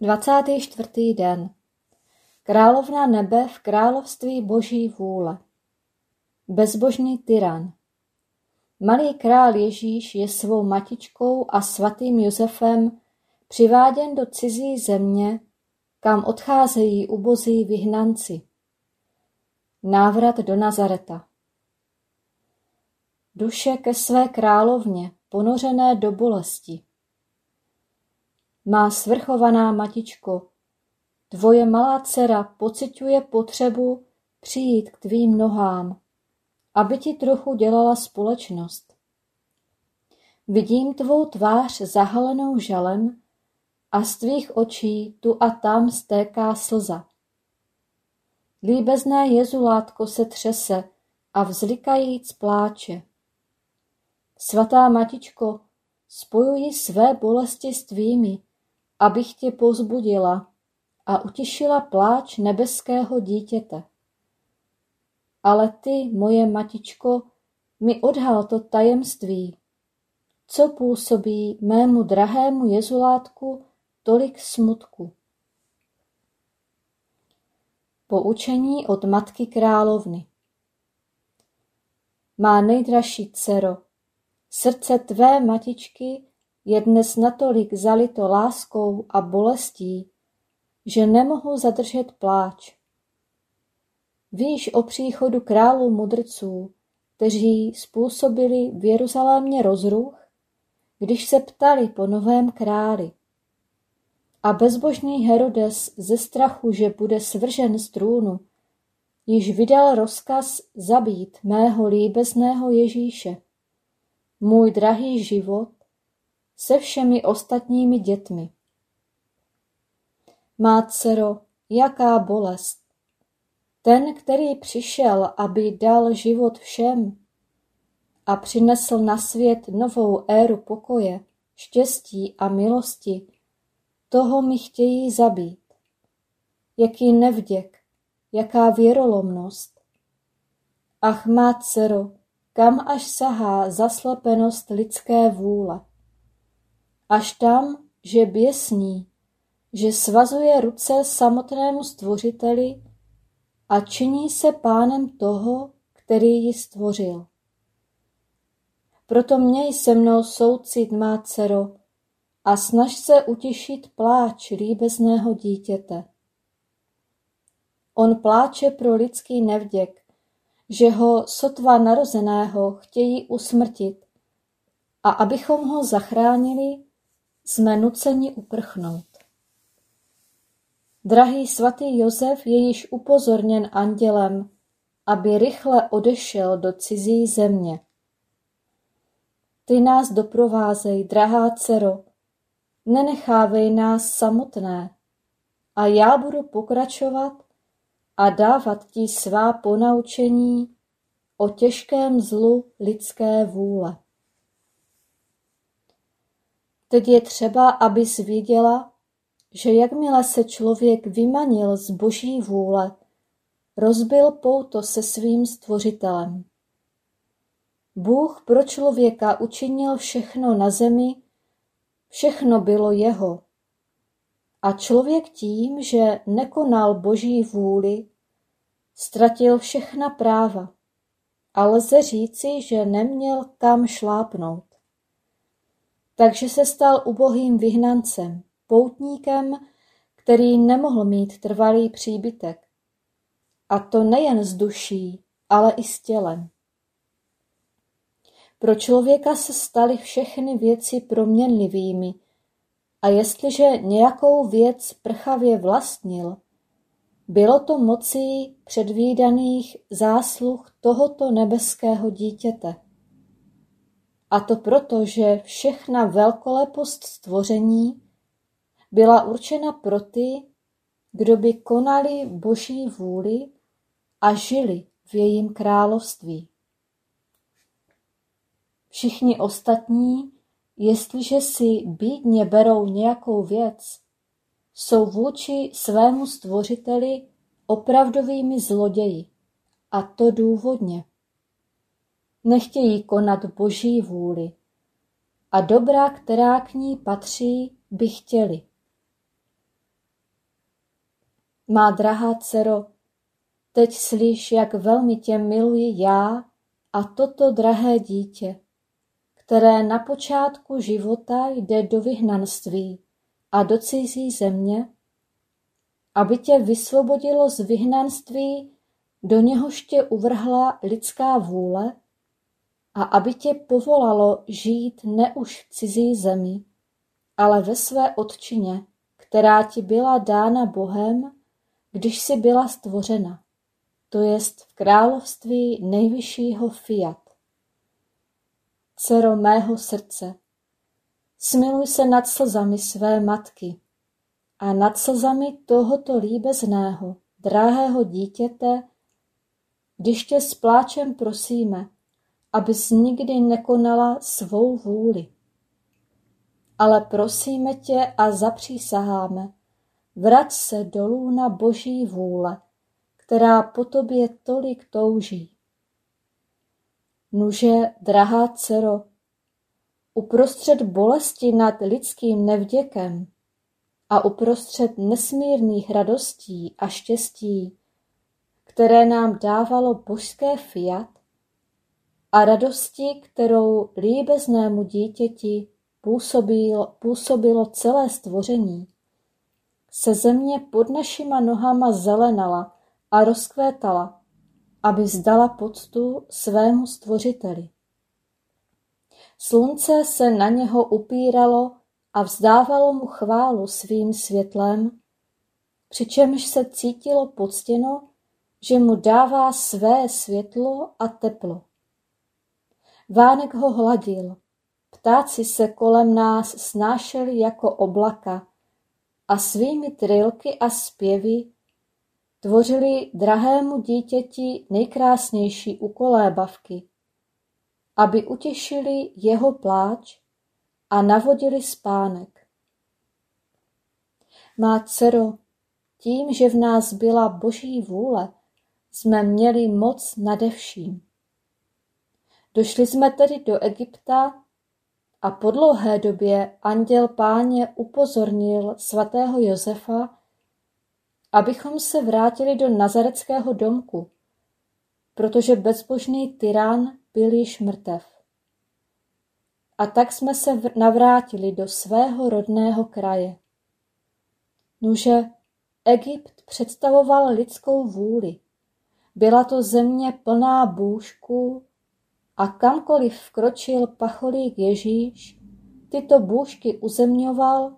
Dvacátý čtvrtý den. Královna nebe v království boží vůle. Bezbožný tyran. Malý král Ježíš je svou matičkou a svatým Josefem přiváděn do cizí země, kam odcházejí ubozí vyhnanci. Návrat do Nazareta. Duše ke své královně, ponořené do bolesti. Má svrchovaná matičko, tvoje malá dcera pociťuje potřebu přijít k tvým nohám, aby ti trochu dělala společnost. Vidím tvou tvář zahalenou žalem a z tvých očí tu a tam stéká slza. Líbezné jezulátko se třese a vzlikajíc pláče. Svatá matičko, spojuji své bolesti s tvými, abych tě pozbudila a utišila pláč nebeského dítěte. Ale ty, moje matičko, mi odhal to tajemství, co působí mému drahému jezulátku tolik smutku. Poučení od matky královny Má nejdražší dcero, srdce tvé matičky je dnes natolik zalito láskou a bolestí, že nemohu zadržet pláč. Víš o příchodu králů mudrců, kteří způsobili v Jeruzalémě rozruch, když se ptali po novém králi. A bezbožný Herodes ze strachu, že bude svržen z trůnu, již vydal rozkaz zabít mého líbezného Ježíše. můj drahý život se všemi ostatními dětmi. Má dcero, jaká bolest. Ten, který přišel, aby dal život všem a přinesl na svět novou éru pokoje, štěstí a milosti, toho mi chtějí zabít. Jaký nevděk, jaká věrolomnost. Ach má dcero, kam až sahá zaslepenost lidské vůle. Až tam, že běsní, že svazuje ruce samotnému stvořiteli a činí se pánem toho, který ji stvořil. Proto měj se mnou soucit, má dcero, a snaž se utišit pláč líbezného dítěte. On pláče pro lidský nevděk, že ho sotva narozeného chtějí usmrtit a abychom ho zachránili, jsme nuceni uprchnout. Drahý svatý Josef je již upozorněn andělem, aby rychle odešel do cizí země. Ty nás doprovázej, drahá dcero, nenechávej nás samotné a já budu pokračovat a dávat ti svá ponaučení o těžkém zlu lidské vůle. Teď je třeba, abys věděla, že jakmile se člověk vymanil z boží vůle, rozbil pouto se svým stvořitelem. Bůh pro člověka učinil všechno na zemi, všechno bylo jeho. A člověk tím, že nekonal boží vůli, ztratil všechna práva a lze říci, že neměl kam šlápnout. Takže se stal ubohým vyhnancem, poutníkem, který nemohl mít trvalý příbytek. A to nejen z duší, ale i s tělem. Pro člověka se staly všechny věci proměnlivými a jestliže nějakou věc prchavě vlastnil, bylo to mocí předvídaných zásluh tohoto nebeského dítěte. A to proto, že všechna velkolepost stvoření byla určena pro ty, kdo by konali boží vůli a žili v jejím království. Všichni ostatní, jestliže si bídně berou nějakou věc, jsou vůči svému stvořiteli opravdovými zloději, a to důvodně. Nechtějí konat boží vůli a dobra, která k ní patří, by chtěli. Má drahá dcero, teď slyš, jak velmi tě miluji já a toto drahé dítě, které na počátku života jde do vyhnanství a do cizí země, aby tě vysvobodilo z vyhnanství, do něhož tě uvrhla lidská vůle, a aby tě povolalo žít ne už v cizí zemi, ale ve své otčině, která ti byla dána Bohem, když jsi byla stvořena, to jest v království nejvyššího fiat. Dcero mého srdce, smiluj se nad slzami své matky a nad slzami tohoto líbezného, drahého dítěte, když tě s pláčem prosíme, abys nikdy nekonala svou vůli. Ale prosíme tě a zapřísaháme, vrať se dolů na boží vůle, která po tobě tolik touží. Nuže, drahá dcero, uprostřed bolesti nad lidským nevděkem a uprostřed nesmírných radostí a štěstí, které nám dávalo božské fiat, a radosti, kterou líbeznému dítěti působilo, působilo celé stvoření, se země pod našima nohama zelenala a rozkvétala, aby vzdala poctu svému stvořiteli. Slunce se na něho upíralo a vzdávalo mu chválu svým světlem, přičemž se cítilo poctěno, že mu dává své světlo a teplo. Vánek ho hladil, ptáci se kolem nás snášeli jako oblaka a svými trilky a zpěvy tvořili drahému dítěti nejkrásnější ukolébavky, aby utěšili jeho pláč a navodili spánek. Má dcero, tím, že v nás byla boží vůle, jsme měli moc nade vším. Došli jsme tedy do Egypta a po dlouhé době anděl páně upozornil svatého Josefa, abychom se vrátili do nazareckého domku, protože bezbožný tyran byl již mrtev. A tak jsme se navrátili do svého rodného kraje. Nuže, Egypt představoval lidskou vůli. Byla to země plná bůžků a kamkoliv vkročil pacholík Ježíš, tyto bůžky uzemňoval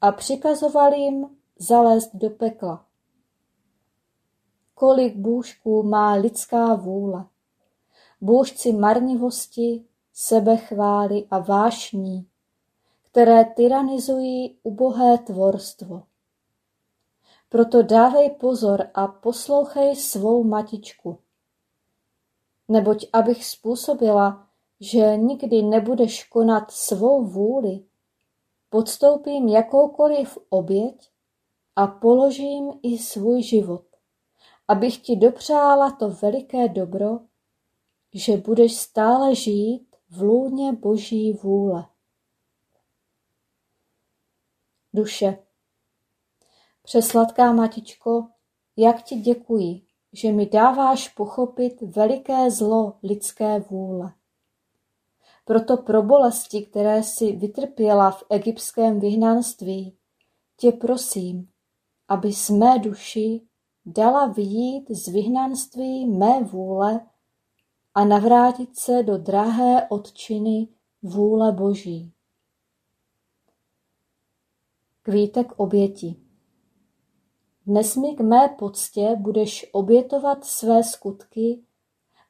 a přikazoval jim zalézt do pekla. Kolik bůžků má lidská vůle. Bůžci marnivosti, sebechvály a vášní, které tyranizují ubohé tvorstvo. Proto dávej pozor a poslouchej svou matičku. Neboť abych způsobila, že nikdy nebudeš konat svou vůli, podstoupím jakoukoliv oběť a položím i svůj život, abych ti dopřála to veliké dobro, že budeš stále žít v lůně boží vůle. Duše. Přesladká matičko, jak ti děkuji, že mi dáváš pochopit veliké zlo lidské vůle. Proto pro bolesti, které si vytrpěla v egyptském vyhnanství, tě prosím, aby s mé duši dala vyjít z vyhnanství mé vůle a navrátit se do drahé odčiny vůle Boží. Kvítek oběti Dnes mi k mé poctě budeš obětovat své skutky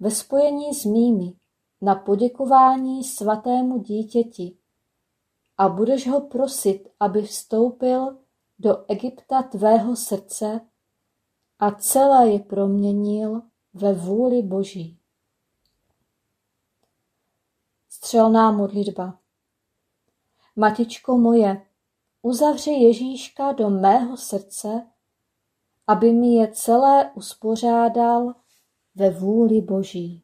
ve spojení s mými na poděkování svatému dítěti a budeš ho prosit, aby vstoupil do Egypta tvého srdce a celé je proměnil ve vůli Boží. Střelná modlitba Matičko moje, uzavři Ježíška do mého srdce, aby mi je celé uspořádal ve vůli Boží.